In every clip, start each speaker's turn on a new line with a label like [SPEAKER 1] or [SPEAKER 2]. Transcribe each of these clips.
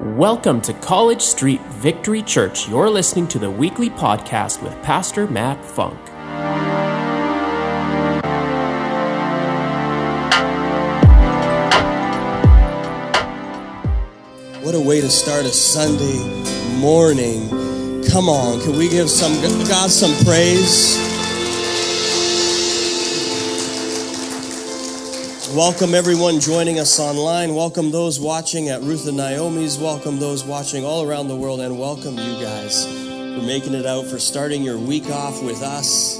[SPEAKER 1] Welcome to College Street Victory Church. You're listening to the weekly podcast with Pastor Matt Funk.
[SPEAKER 2] What a way to start a Sunday morning. Come on, can we give some God some praise? Welcome everyone joining us online. Welcome those watching at Ruth and Naomi's. Welcome those watching all around the world and welcome you guys for making it out for starting your week off with us,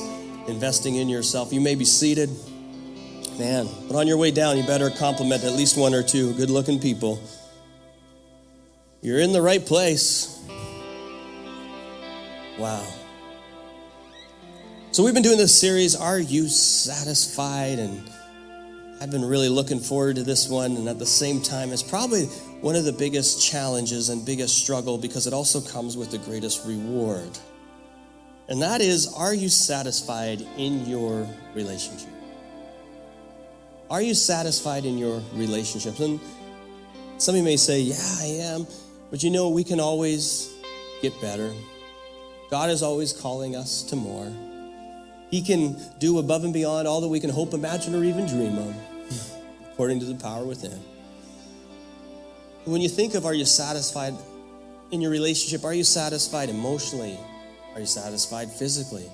[SPEAKER 2] investing in yourself. You may be seated. Man, but on your way down, you better compliment at least one or two good-looking people. You're in the right place. Wow. So, we've been doing this series, Are You Satisfied? And I've been really looking forward to this one. And at the same time, it's probably one of the biggest challenges and biggest struggle because it also comes with the greatest reward. And that is, Are you satisfied in your relationship? Are you satisfied in your relationships? And some of you may say, Yeah, I am. But you know, we can always get better. God is always calling us to more. He can do above and beyond all that we can hope, imagine, or even dream of, according to the power within. When you think of are you satisfied in your relationship, are you satisfied emotionally? Are you satisfied physically?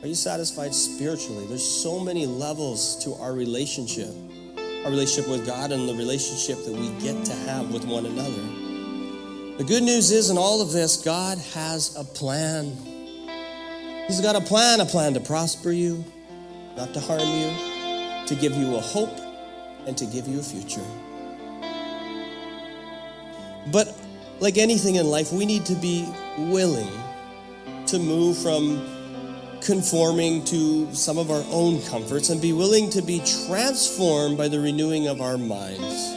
[SPEAKER 2] Are you satisfied spiritually? There's so many levels to our relationship our relationship with God and the relationship that we get to have with one another. The good news is, in all of this, God has a plan. He's got a plan, a plan to prosper you, not to harm you, to give you a hope, and to give you a future. But like anything in life, we need to be willing to move from conforming to some of our own comforts and be willing to be transformed by the renewing of our minds.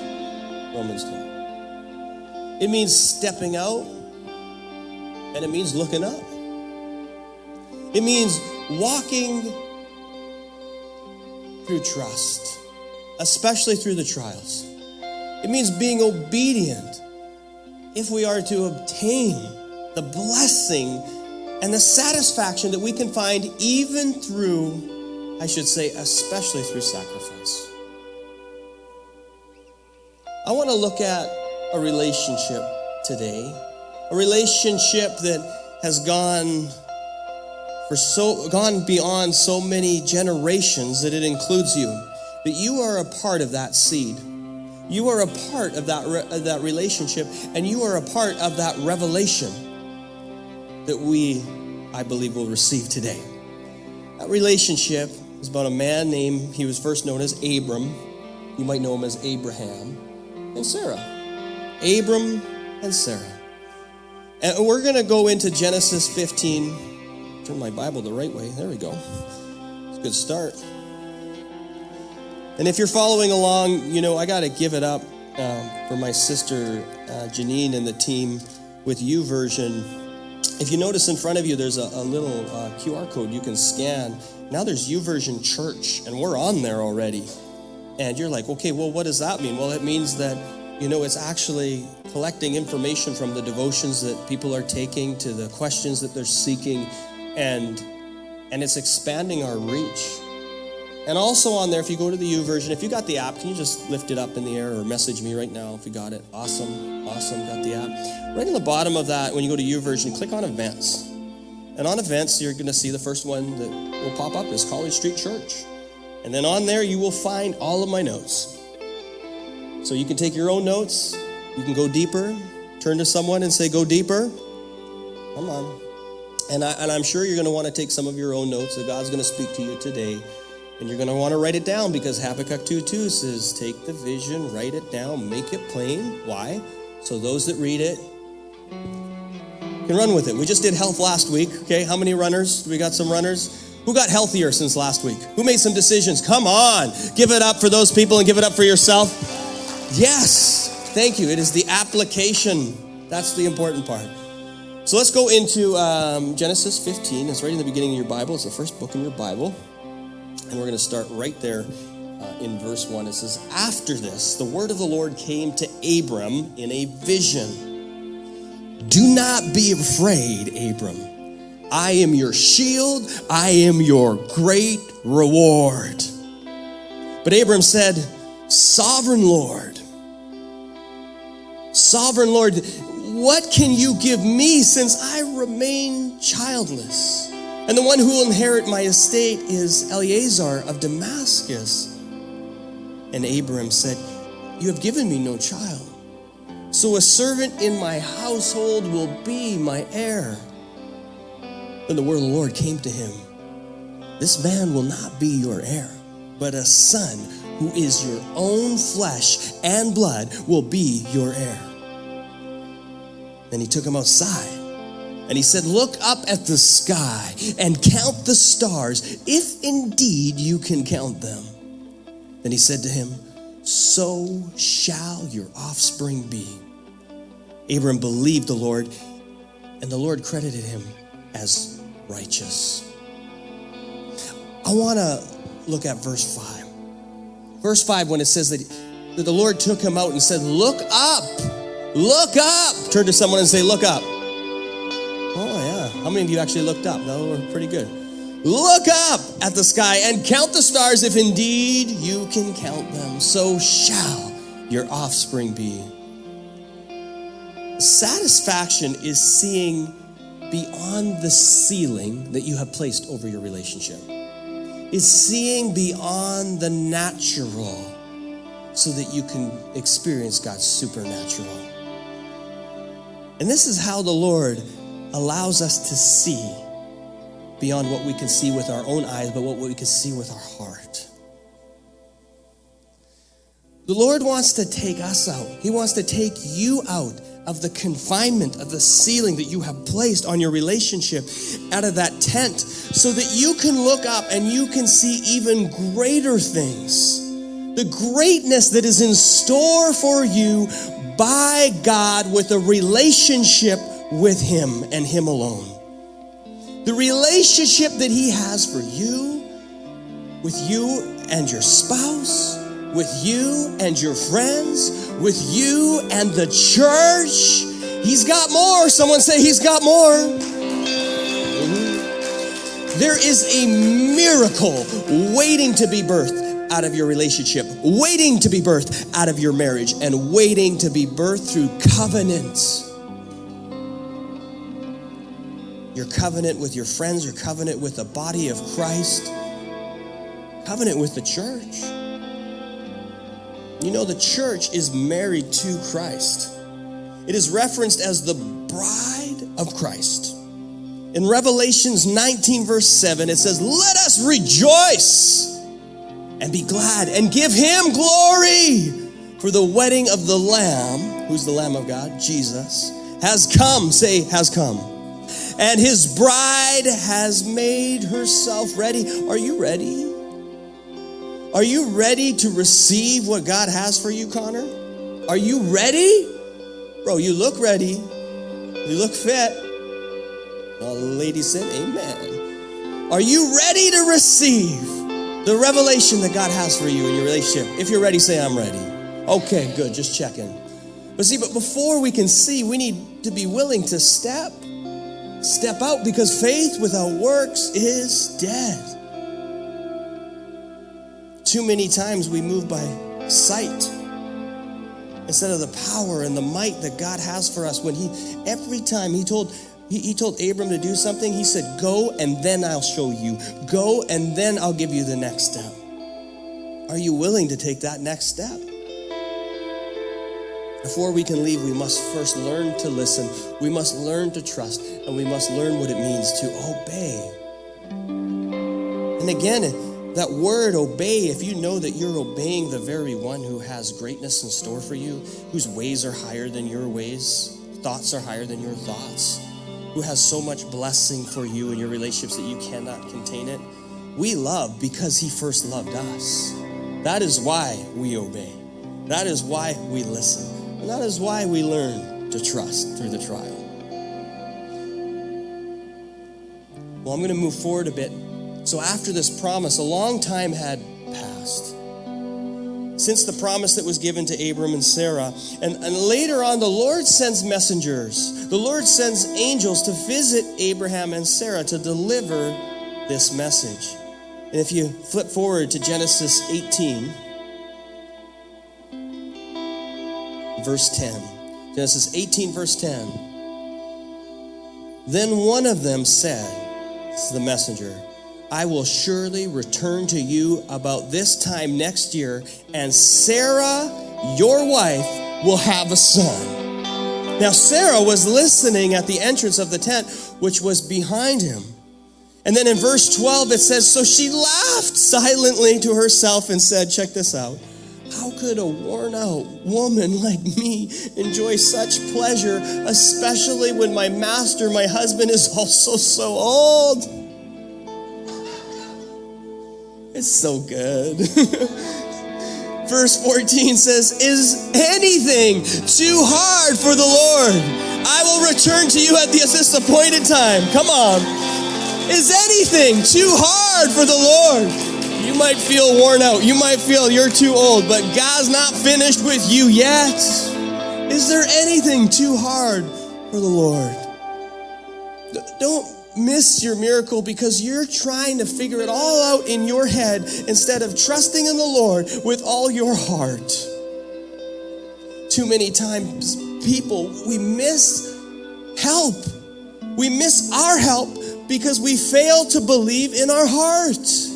[SPEAKER 2] Romans 12. It means stepping out, and it means looking up. It means walking through trust, especially through the trials. It means being obedient if we are to obtain the blessing and the satisfaction that we can find even through, I should say, especially through sacrifice. I want to look at a relationship today, a relationship that has gone for so gone beyond so many generations that it includes you. You are a part of that seed. You are a part of that, re- of that relationship, and you are a part of that revelation that we, I believe, will receive today. That relationship is about a man named, he was first known as Abram. You might know him as Abraham, and Sarah. Abram and Sarah. And we're going to go into Genesis 15. Turn my Bible the right way. There we go. It's a good start. And if you're following along, you know, I got to give it up uh, for my sister uh, Janine and the team with YouVersion. If you notice in front of you, there's a, a little uh, QR code you can scan. Now there's YouVersion Church, and we're on there already. And you're like, okay, well, what does that mean? Well, it means that you know, it's actually collecting information from the devotions that people are taking to the questions that they're seeking, and and it's expanding our reach. And also on there, if you go to the YouVersion, if you got the app, can you just lift it up in the air or message me right now if you got it? Awesome, awesome, got the app. Right in the bottom of that, when you go to YouVersion, click on events. And on events, you're going to see the first one that will pop up is College Street Church. And then on there, you will find all of my notes. So you can take your own notes, you can go deeper, turn to someone and say, Go deeper. Come on. And, I, and I'm sure you're going to want to take some of your own notes that God's going to speak to you today. And you're going to want to write it down because Habakkuk 2 2 says, Take the vision, write it down, make it plain. Why? So those that read it can run with it. We just did health last week. Okay, how many runners? We got some runners. Who got healthier since last week? Who made some decisions? Come on, give it up for those people and give it up for yourself. Yes, thank you. It is the application. That's the important part. So let's go into um, Genesis 15. It's right in the beginning of your Bible. It's the first book in your Bible. And we're going to start right there uh, in verse 1. It says, After this, the word of the Lord came to Abram in a vision. Do not be afraid, Abram. I am your shield, I am your great reward. But Abram said, Sovereign Lord, Sovereign Lord, what can you give me since I remain childless? And the one who will inherit my estate is Eliezer of Damascus. And Abram said, You have given me no child. So a servant in my household will be my heir. Then the word of the Lord came to him This man will not be your heir, but a son who is your own flesh and blood will be your heir. Then he took him outside and he said, Look up at the sky and count the stars, if indeed you can count them. Then he said to him, So shall your offspring be. Abram believed the Lord, and the Lord credited him as righteous. I want to look at verse 5. Verse 5, when it says that, that the Lord took him out and said, Look up, look up. Turn to someone and say, Look up. How many of you actually looked up? No, we're pretty good. Look up at the sky and count the stars if indeed you can count them. So shall your offspring be. Satisfaction is seeing beyond the ceiling that you have placed over your relationship, is seeing beyond the natural so that you can experience God's supernatural. And this is how the Lord allows us to see beyond what we can see with our own eyes, but what we can see with our heart. The Lord wants to take us out. He wants to take you out of the confinement of the ceiling that you have placed on your relationship, out of that tent, so that you can look up and you can see even greater things. The greatness that is in store for you by God with a relationship with Him and Him alone. The relationship that He has for you, with you and your spouse, with you and your friends, with you and the church. He's got more. Someone say, He's got more. There is a miracle waiting to be birthed out of your relationship, waiting to be birthed out of your marriage, and waiting to be birthed through covenants. Your covenant with your friends, your covenant with the body of Christ, covenant with the church. You know, the church is married to Christ. It is referenced as the bride of Christ. In Revelations 19, verse 7, it says, Let us rejoice and be glad and give him glory. For the wedding of the Lamb, who's the Lamb of God, Jesus, has come. Say, has come. And his bride has made herself ready. Are you ready? Are you ready to receive what God has for you, Connor? Are you ready? Bro, you look ready. You look fit. All the ladies said, Amen. Are you ready to receive the revelation that God has for you in your relationship? If you're ready, say, I'm ready. Okay, good. Just checking. But see, but before we can see, we need to be willing to step, step out because faith without works is dead. Too many times we move by sight instead of the power and the might that God has for us. When He, every time He told, he, he told Abram to do something, He said, Go and then I'll show you. Go and then I'll give you the next step. Are you willing to take that next step? Before we can leave, we must first learn to listen, we must learn to trust, and we must learn what it means to obey. And again, that word obey, if you know that you're obeying the very one who has greatness in store for you, whose ways are higher than your ways, thoughts are higher than your thoughts, who has so much blessing for you in your relationships that you cannot contain it, we love because he first loved us. That is why we obey. That is why we listen. And that is why we learn to trust through the trial. Well, I'm going to move forward a bit so after this promise, a long time had passed. since the promise that was given to Abram and Sarah. And, and later on, the Lord sends messengers. The Lord sends angels to visit Abraham and Sarah to deliver this message. And if you flip forward to Genesis 18, verse 10. Genesis 18, verse 10. Then one of them said, This is the messenger, I will surely return to you about this time next year, and Sarah, your wife, will have a son. Now, Sarah was listening at the entrance of the tent, which was behind him. And then in verse 12, it says, So she laughed silently to herself and said, Check this out. How could a worn out woman like me enjoy such pleasure, especially when my master, my husband, is also so old? It's so good. Verse 14 says, Is anything too hard for the Lord? I will return to you at this appointed time. Come on. Is anything too hard for the Lord? Might feel worn out. You might feel you're too old, but God's not finished with you yet. Is there anything too hard for the Lord? Don't miss your miracle because you're trying to figure it all out in your head instead of trusting in the Lord with all your heart. Too many times, people, we miss help. We miss our help because we fail to believe in our heart.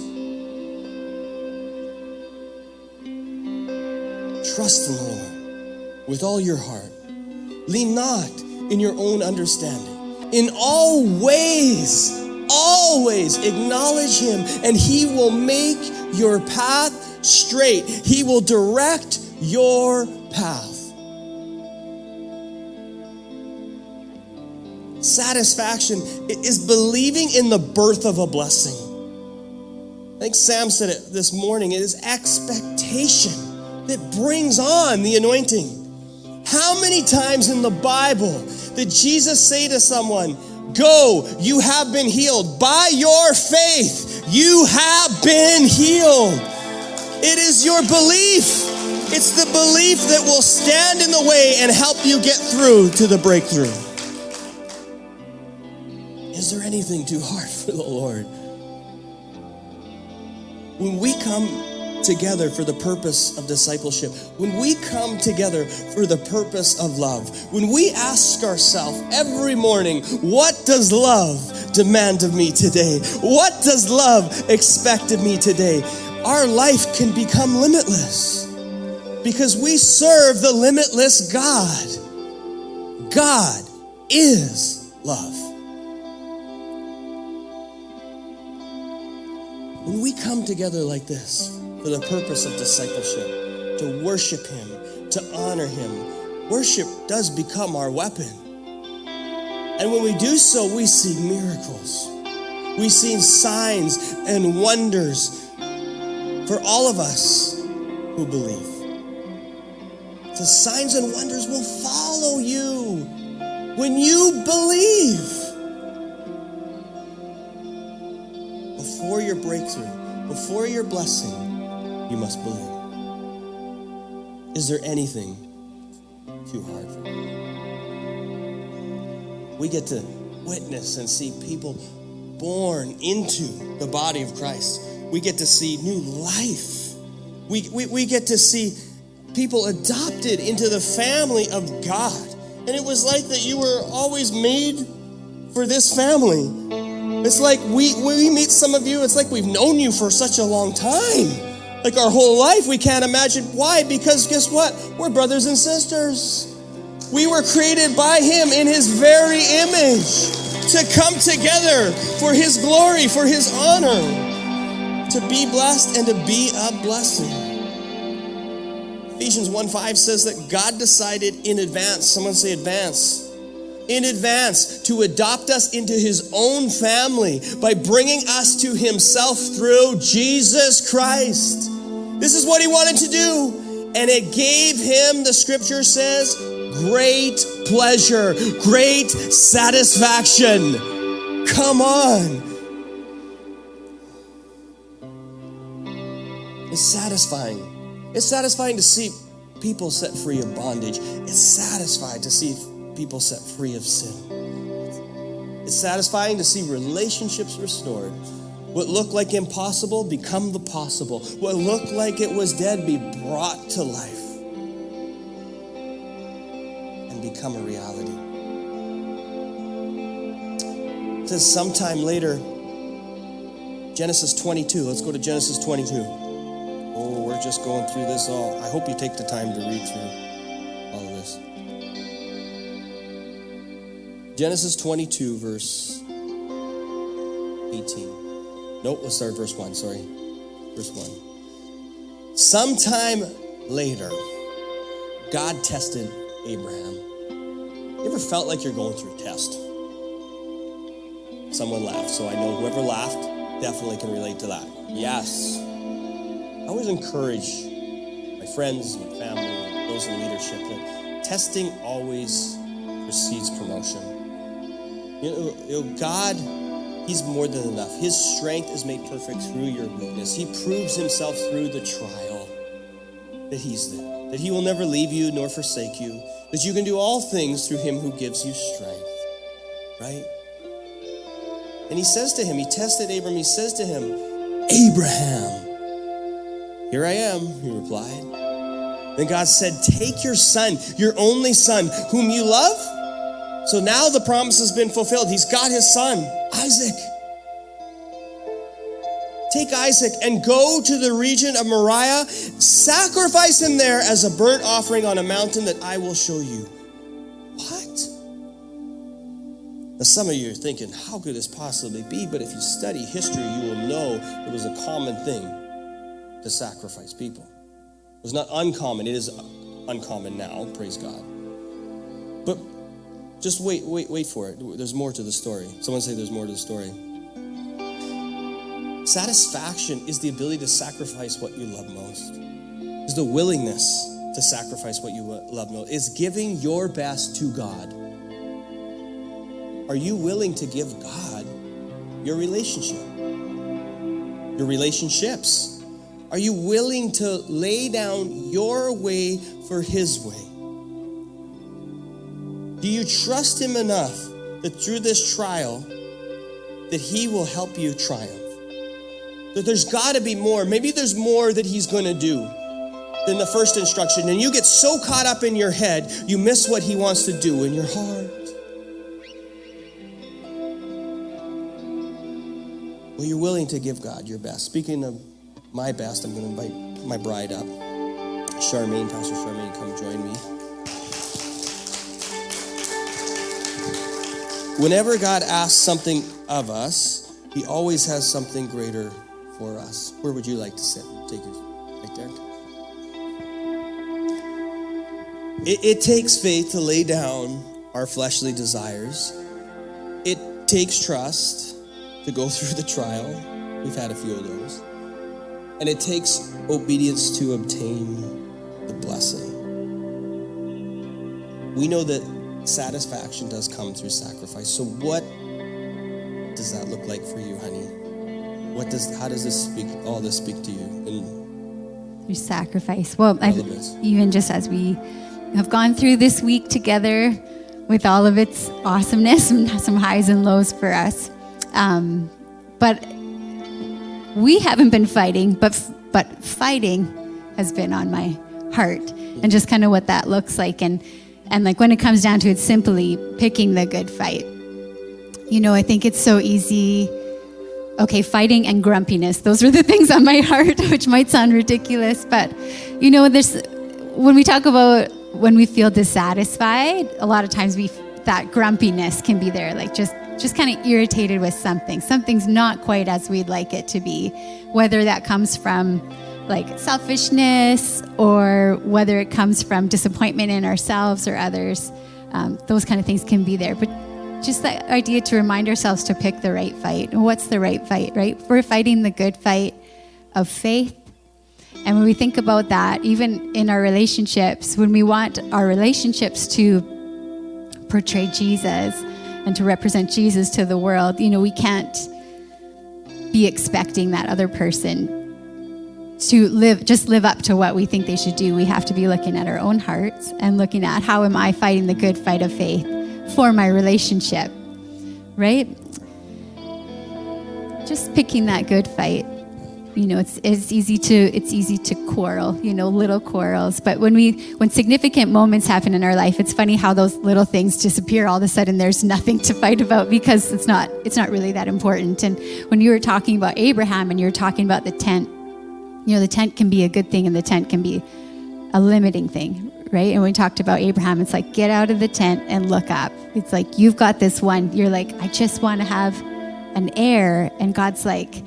[SPEAKER 2] Trust in the Lord with all your heart. Lean not in your own understanding. In all ways, always acknowledge Him, and He will make your path straight. He will direct your path. Satisfaction is believing in the birth of a blessing. I think Sam said it this morning. It is expectation that brings on the anointing. How many times in the Bible did Jesus say to someone, Go, you have been healed. By your faith, you have been healed. It is your belief. It's the belief that will stand in the way and help you get through to the breakthrough. Is there anything too hard for the Lord? When we come together for the purpose of discipleship, when we come together for the purpose of love, when we ask ourselves every morning, what does love demand of me today? What does love expect of me today? Our life can become limitless because we serve the limitless God. God is love. When we come together like this, for the purpose of discipleship, to worship Him, to honor Him. Worship does become our weapon. And when we do so, we see miracles. We see signs and wonders for all of us who believe. The signs and wonders will follow you when you believe. Before your breakthrough, before your blessing, you must believe. Is there anything too hard for you? We get to witness and see people born into the body of Christ. We get to see new life. We, we, we get to see people adopted into the family of God. And it was like that you were always made for this family. It's like we, we meet some of you, it's like we've known you for such a long time like our whole life. We can't imagine why, because guess what? We're brothers and sisters. We were created by Him in His very image to come together for His glory, for His honor, to be blessed and to be a blessing. Ephesians 1 5 says that God decided in advance, someone say advance, in advance to adopt us into his own family by bringing us to himself through Jesus Christ. This is what he wanted to do. And it gave him, the scripture says, great pleasure, great satisfaction. Come on. It's satisfying It's satisfying to see people set free of bondage. It's satisfying to see people set free of sin. It's satisfying to see relationships restored. What looked like impossible become the possible. What looked like it was dead be brought to life and become a reality. It says sometime later, Genesis 22. Let's go to Genesis 22. Oh, we're just going through this all. I hope you take the time to read through all of this. Genesis 22, verse 18. Nope, let's start verse 1. Sorry. Verse 1. Sometime later, God tested Abraham. You ever felt like you're going through a test? Someone laughed, so I know whoever laughed definitely can relate to that. Yes. I always encourage my friends, my family, those in leadership that testing always precedes promotion. You know, you know, God, He's more than enough. His strength is made perfect through your weakness. He proves Himself through the trial that He's there, that He will never leave you nor forsake you, that you can do all things through Him who gives you strength. Right? And He says to him, He tested Abram, He says to him, Abraham. Here I am, he replied. Then God said, Take your son, your only son, whom you love so now the promise has been fulfilled. He's got his son, Isaac. Take Isaac and go to the region of Moriah, sacrifice him there as a burnt offering on a mountain that I will show you. What? Now, some of you are thinking, how could this possibly be? But if you study history, you will know it was a common thing to sacrifice people. It was not uncommon, it is uncommon now, praise God. But just wait, wait, wait for it. There's more to the story. Someone say there's more to the story. Satisfaction is the ability to sacrifice what you love most. Is the willingness to sacrifice what you love most. Is giving your best to God. Are you willing to give God your relationship? Your relationships? Are you willing to lay down your way for his way? Do you trust him enough that through this trial that he will help you triumph? That there's got to be more. Maybe there's more that he's going to do than the first instruction and you get so caught up in your head, you miss what he wants to do in your heart. Well, you're willing to give God your best. Speaking of my best, I'm going to invite my bride up. Charmaine, Pastor Charmaine, come join me. Whenever God asks something of us, He always has something greater for us. Where would you like to sit? Take your right there. It, it takes faith to lay down our fleshly desires. It takes trust to go through the trial. We've had a few of those. And it takes obedience to obtain the blessing. We know that satisfaction does come through sacrifice. So what does that look like for you, honey? What does how does this speak all this speak to you in
[SPEAKER 3] through sacrifice? Well, even just as we have gone through this week together with all of its awesomeness and some highs and lows for us. Um, but we haven't been fighting, but but fighting has been on my heart, and just kind of what that looks like. And and like when it comes down to it, simply picking the good fight. You know, I think it's so easy. Okay, fighting and grumpiness. Those are the things on my heart, which might sound ridiculous, but you know, there's when we talk about when we feel dissatisfied, a lot of times we that grumpiness can be there, like just just kind of irritated with something. Something's not quite as we'd like it to be, whether that comes from like selfishness or whether it comes from disappointment in ourselves or others. Um, those kind of things can be there. But just that idea to remind ourselves to pick the right fight. What's the right fight, right? We're fighting the good fight of faith. And when we think about that, even in our relationships, when we want our relationships to portray Jesus and to represent Jesus to the world, you know, we can't be expecting that other person to live just live up to what we think they should do we have to be looking at our own hearts and looking at how am i fighting the good fight of faith for my relationship right? Just picking that good fight. You know it's, it's easy to it's easy to quarrel you know little quarrels. But when we when significant moments happen in our life it's funny how those little things disappear. All of a sudden there's nothing to fight about because it's not it's not really that important. And when you were talking about abraham and you were talking about the tent you know the tent can be a good thing and the tent can be a limiting thing right and we talked about abraham it's like get out of the tent and look up it's like you've got this one you're like i just want to have an heir and god's like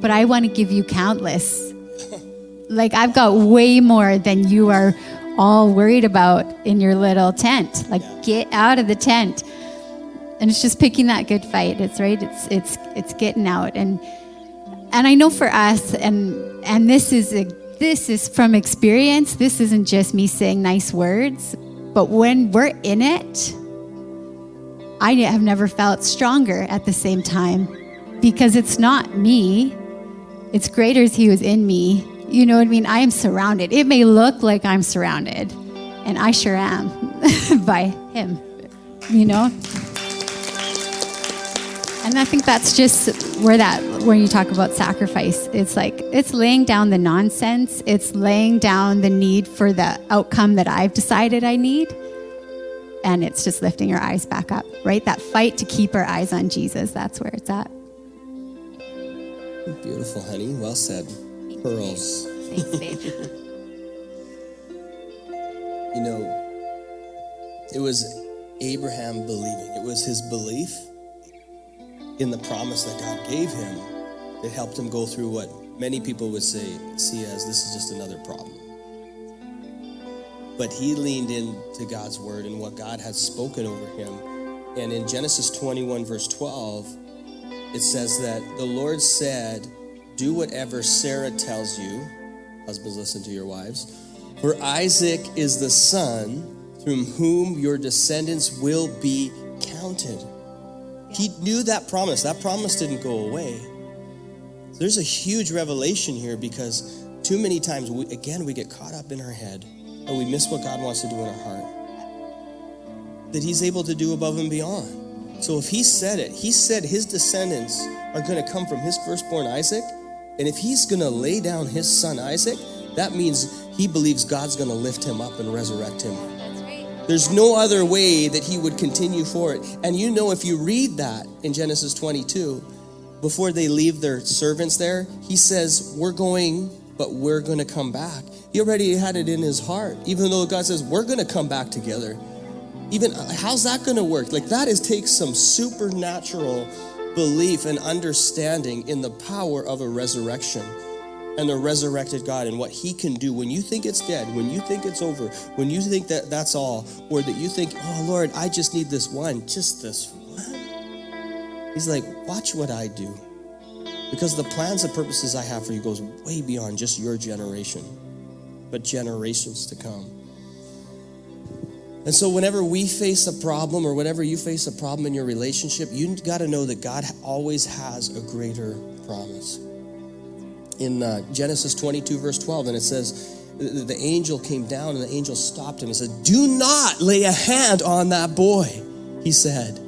[SPEAKER 3] but I want to give you countless. like I've got way more than you are all worried about in your little tent. Like get out of the tent. And it's just picking that good fight. It's right. It's it's it's getting out. And and I know for us and and this is a this is from experience. This isn't just me saying nice words, but when we're in it, I have never felt stronger at the same time because it's not me it's greater as He was in me. You know what I mean? I am surrounded. It may look like I'm surrounded, and I sure am by Him, you know? And I think that's just where that, when you talk about sacrifice, it's like, it's laying down the nonsense, it's laying down the need for the outcome that I've decided I need. And it's just lifting our eyes back up, right? That fight to keep our eyes on Jesus, that's where it's at.
[SPEAKER 2] Beautiful, honey. Well said. Pearls.
[SPEAKER 3] Thanks, babe.
[SPEAKER 2] you know, it was Abraham believing. It was his belief in the promise that God gave him that helped him go through what many people would say see as this is just another problem. But he leaned into God's word and what God had spoken over him. And in Genesis 21, verse 12, it says that the Lord said, Do whatever Sarah tells you. Husbands, listen to your wives. For Isaac is the son through whom your descendants will be counted. He knew that promise. That promise didn't go away. There's a huge revelation here because too many times, we, again, we get caught up in our head and we miss what God wants to do in our heart. That He's able to do above and beyond. So if he said it, he said his descendants are going to come from his firstborn Isaac. And if he's going to lay down his son Isaac, that means he believes God's going to lift him up and resurrect him. There's no other way that he would continue for it. And you know, if you read that in Genesis 22, before they leave their servants there, he says, We're going, but we're going to come back. He already had it in his heart, even though God says, We're going to come back together even uh, how's that going to work like that is takes some supernatural belief and understanding in the power of a resurrection and the resurrected God and what he can do. When you think it's dead when you think it's over when you think that that's all or that you think oh lord i just need this one just this one he's like watch what i do. Because the plans and purposes i have for you goes way beyond just your generation but generations to come. And so, whenever we face a problem, or whenever you face a problem in your relationship, you got to know that God always has a greater promise. In uh, Genesis 22, verse 12, and it says, the angel came down and the angel stopped him and said, Do not lay a hand on that boy, he said.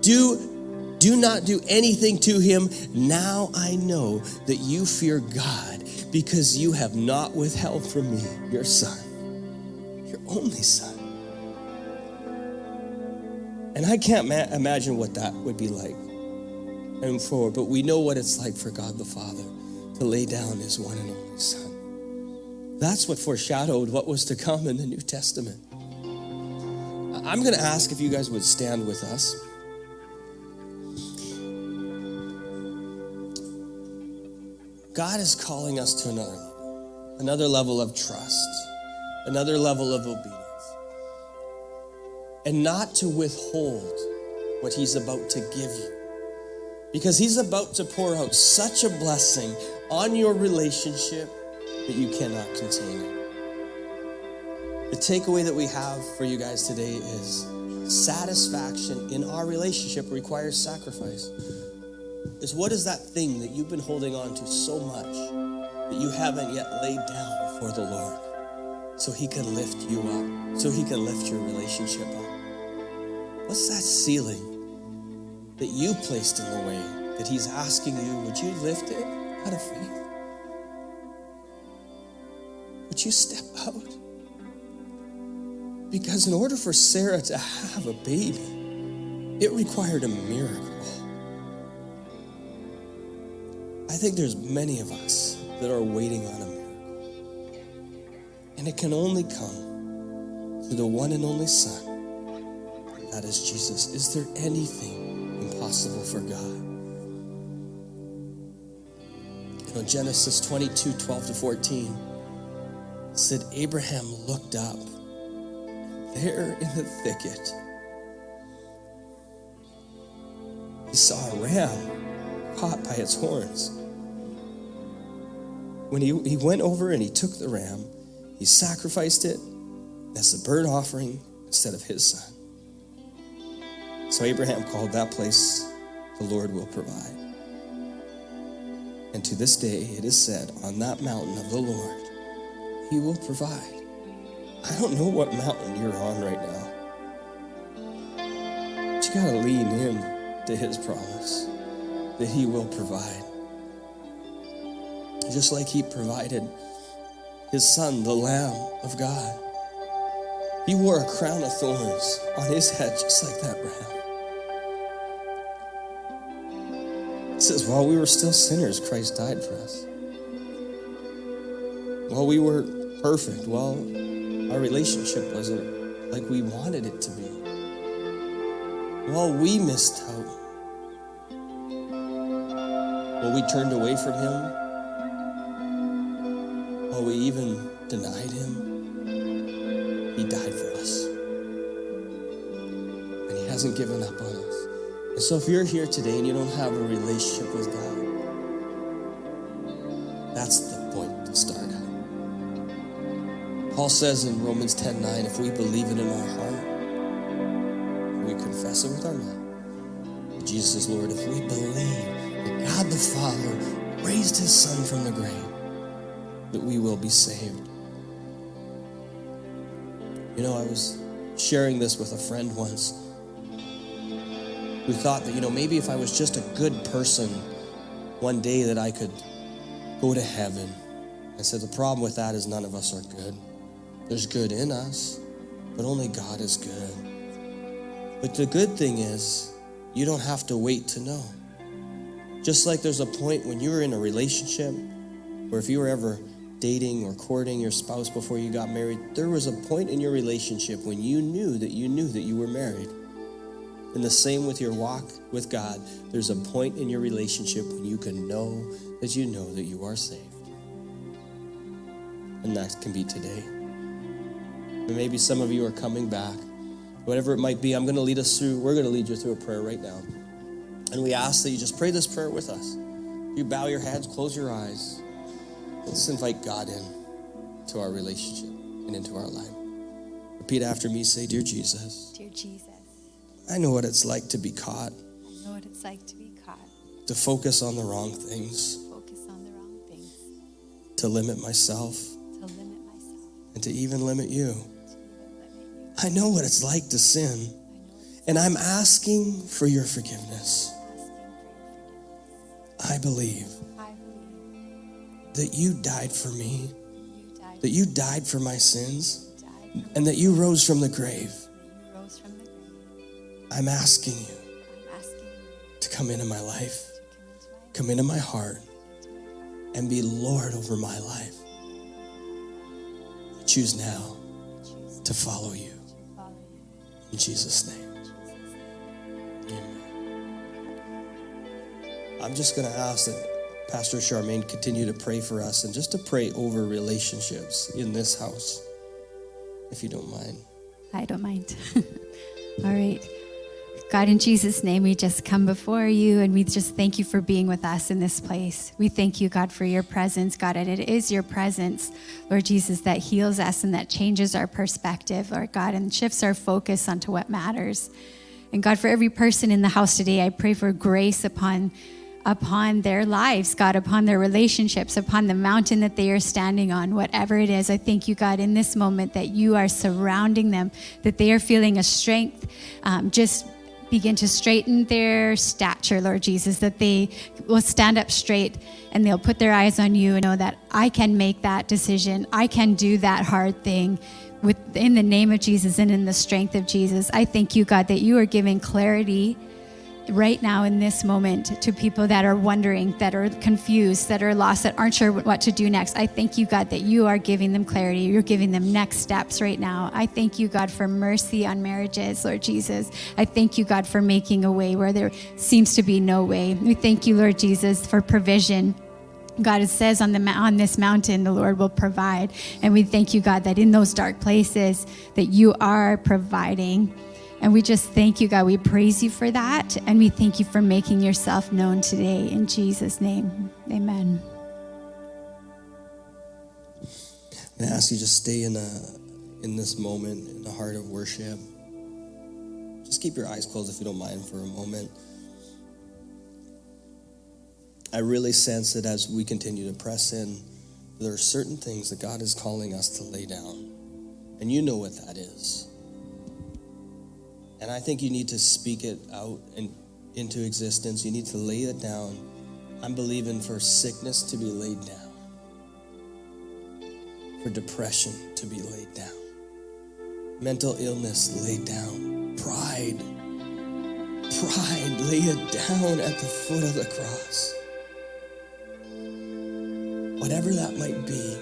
[SPEAKER 2] Do, do not do anything to him. Now I know that you fear God because you have not withheld from me your son, your only son. And I can't ma- imagine what that would be like and forward, but we know what it's like for God the Father to lay down his one and only Son. That's what foreshadowed what was to come in the New Testament. I'm going to ask if you guys would stand with us. God is calling us to another level, another level of trust, another level of obedience and not to withhold what He's about to give you. Because He's about to pour out such a blessing on your relationship that you cannot contain. The takeaway that we have for you guys today is satisfaction in our relationship requires sacrifice. Is what is that thing that you've been holding on to so much that you haven't yet laid down before the Lord so He can lift you up, so He can lift your relationship up? What's that ceiling that you placed in the way that He's asking you, would you lift it out of faith? Would you step out? Because in order for Sarah to have a baby, it required a miracle. I think there's many of us that are waiting on a miracle. And it can only come through the one and only Son. That is Jesus. Is there anything impossible for God? Know, Genesis 22 12 to 14 said, Abraham looked up. There in the thicket, he saw a ram caught by its horns. When he, he went over and he took the ram, he sacrificed it as the burnt offering instead of his son. So Abraham called that place, the Lord will provide. And to this day it is said, on that mountain of the Lord, he will provide. I don't know what mountain you're on right now. But you gotta lean in to his promise that he will provide. Just like he provided his son, the Lamb of God. He wore a crown of thorns on his head, just like that ram. It says, while we were still sinners, Christ died for us. While we were perfect, while our relationship wasn't like we wanted it to be, while we missed out, while we turned away from Him, while we even denied Him, He died for us. And He hasn't given up on us. And so, if you're here today and you don't have a relationship with God, that's the point to start at. Paul says in Romans 10 9, if we believe it in our heart, we confess it with our mouth. Jesus is Lord, if we believe that God the Father raised his Son from the grave, that we will be saved. You know, I was sharing this with a friend once who thought that, you know, maybe if I was just a good person, one day that I could go to heaven. I said, the problem with that is none of us are good. There's good in us, but only God is good. But the good thing is, you don't have to wait to know. Just like there's a point when you were in a relationship, or if you were ever dating or courting your spouse before you got married, there was a point in your relationship when you knew that you knew that you were married. And the same with your walk with God, there's a point in your relationship when you can know that you know that you are saved. And that can be today. Maybe some of you are coming back. Whatever it might be, I'm going to lead us through, we're going to lead you through a prayer right now. And we ask that you just pray this prayer with us. You bow your heads, close your eyes. Let's invite God in to our relationship and into our life. Repeat after me. Say, Dear Jesus,
[SPEAKER 3] Dear Jesus,
[SPEAKER 2] I know what it's like to be caught,
[SPEAKER 3] I know what it's like to be caught,
[SPEAKER 2] to focus on the wrong things,
[SPEAKER 3] focus on the wrong things,
[SPEAKER 2] to limit myself,
[SPEAKER 3] to limit myself,
[SPEAKER 2] and to even limit you.
[SPEAKER 3] to even limit you.
[SPEAKER 2] I know what it's like to sin,
[SPEAKER 3] I know it's
[SPEAKER 2] and I'm asking for your forgiveness.
[SPEAKER 3] asking for your forgiveness.
[SPEAKER 2] I believe
[SPEAKER 3] I believe
[SPEAKER 2] that you died for me, that you died for my sins, and that you rose from the grave. I'm asking you to come into my life,
[SPEAKER 3] come into my
[SPEAKER 2] heart, and be Lord over my life. I choose now to follow you. In Jesus' name. I'm just going to ask that Pastor Charmaine continue to pray for us and just to pray over relationships in this house, if you don't mind.
[SPEAKER 3] I don't mind. All right. God, in Jesus' name, we just come before you and we just thank you for being with us in this place. We thank you, God, for your presence, God, and it is your presence, Lord Jesus, that heals us and that changes our perspective, Lord God, and shifts our focus onto what matters. And God, for every person in the house today, I pray for grace upon upon their lives, God, upon their relationships, upon the mountain that they are standing on, whatever it is. I thank you, God, in this moment that you are surrounding them, that they are feeling a strength. Um, just begin to straighten their stature, Lord Jesus, that they will stand up straight and they'll put their eyes on you and know that I can make that decision. I can do that hard thing with in the name of Jesus and in the strength of Jesus. I thank you, God, that you are giving clarity right now in this moment to people that are wondering, that are confused, that are lost, that aren't sure what to do next. I thank you, God, that you are giving them clarity. You're giving them next steps right now. I thank you, God, for mercy on marriages, Lord Jesus. I thank you, God, for making a way where there seems to be no way. We thank you, Lord Jesus, for provision. God, it says on the on this mountain, the Lord will provide, and we thank you, God, that in those dark places, that you are providing. And we just thank you, God. We praise you for that. And we thank you for making yourself known today. In Jesus' name, amen.
[SPEAKER 2] I'm going to ask you to stay in, a, in this moment, in the heart of worship. Just keep your eyes closed if you don't mind for a moment. I really sense that as we continue to press in, there are certain things that God is calling us to lay down. And you know what that is. And I think you need to speak it out and into existence. You need to lay it down. I'm believing for sickness to be laid down, for depression to be laid down, mental illness laid down, pride. Pride, lay it down at the foot of the cross. Whatever that might be,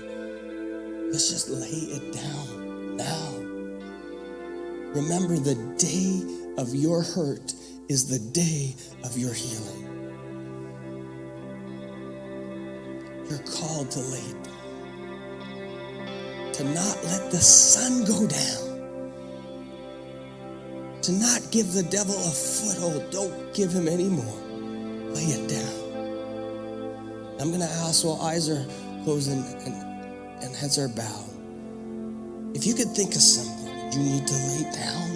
[SPEAKER 2] let's just lay it down now. Remember, the day of your hurt is the day of your healing. You're called to lay it down, to not let the sun go down, to not give the devil a foothold. Don't give him any more. Lay it down. I'm going to ask while eyes are closed and, and, and heads are bowed. If you could think of something you need to lay down.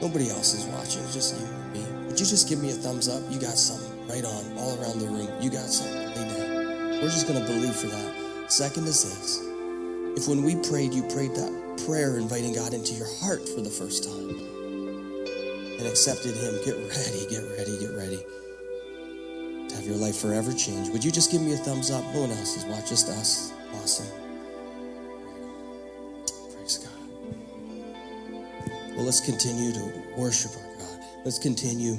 [SPEAKER 2] Nobody else is watching, just you and me. Would you just give me a thumbs up? You got something right on, all around the room. You got something. Lay down. We're just going to believe for that. Second is this if when we prayed, you prayed that prayer inviting God into your heart for the first time and accepted Him, get ready, get ready, get ready to have your life forever change. Would you just give me a thumbs up? No one else is watching, just us. Awesome. Well, let's continue to worship our God. Let's continue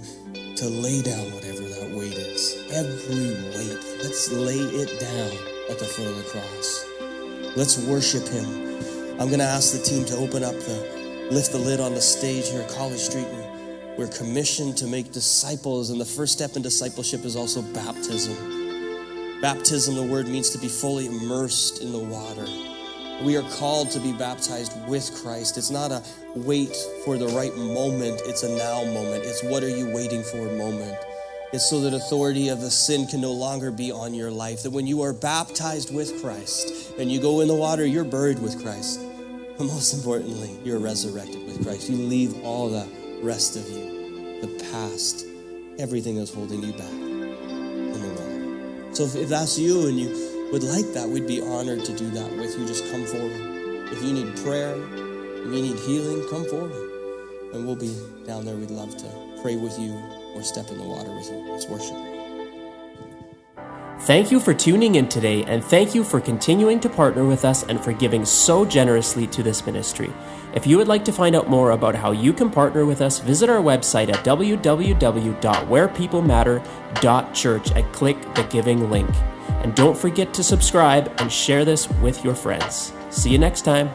[SPEAKER 2] to lay down whatever that weight is. Every weight. Let's lay it down at the foot of the cross. Let's worship Him. I'm going to ask the team to open up the, lift the lid on the stage here at College Street. We're commissioned to make disciples, and the first step in discipleship is also baptism. Baptism, the word means to be fully immersed in the water. We are called to be baptized with Christ. It's not a wait for the right moment, it's a now moment. It's what are you waiting for moment. It's so that authority of the sin can no longer be on your life. That when you are baptized with Christ and you go in the water, you're buried with Christ. But most importantly, you're resurrected with Christ. You leave all the rest of you, the past, everything that's holding you back in the water. So if, if that's you and you would like that, we'd be honored to do that with you. Just come forward. If you need prayer, if you need healing, come forward. And we'll be down there. We'd love to pray with you or step in the water with you. Let's worship.
[SPEAKER 1] Thank you for tuning in today, and thank you for continuing to partner with us and for giving so generously to this ministry. If you would like to find out more about how you can partner with us, visit our website at www.wherepeoplematter.church and click the giving link. And don't forget to subscribe and share this with your friends. See you next time.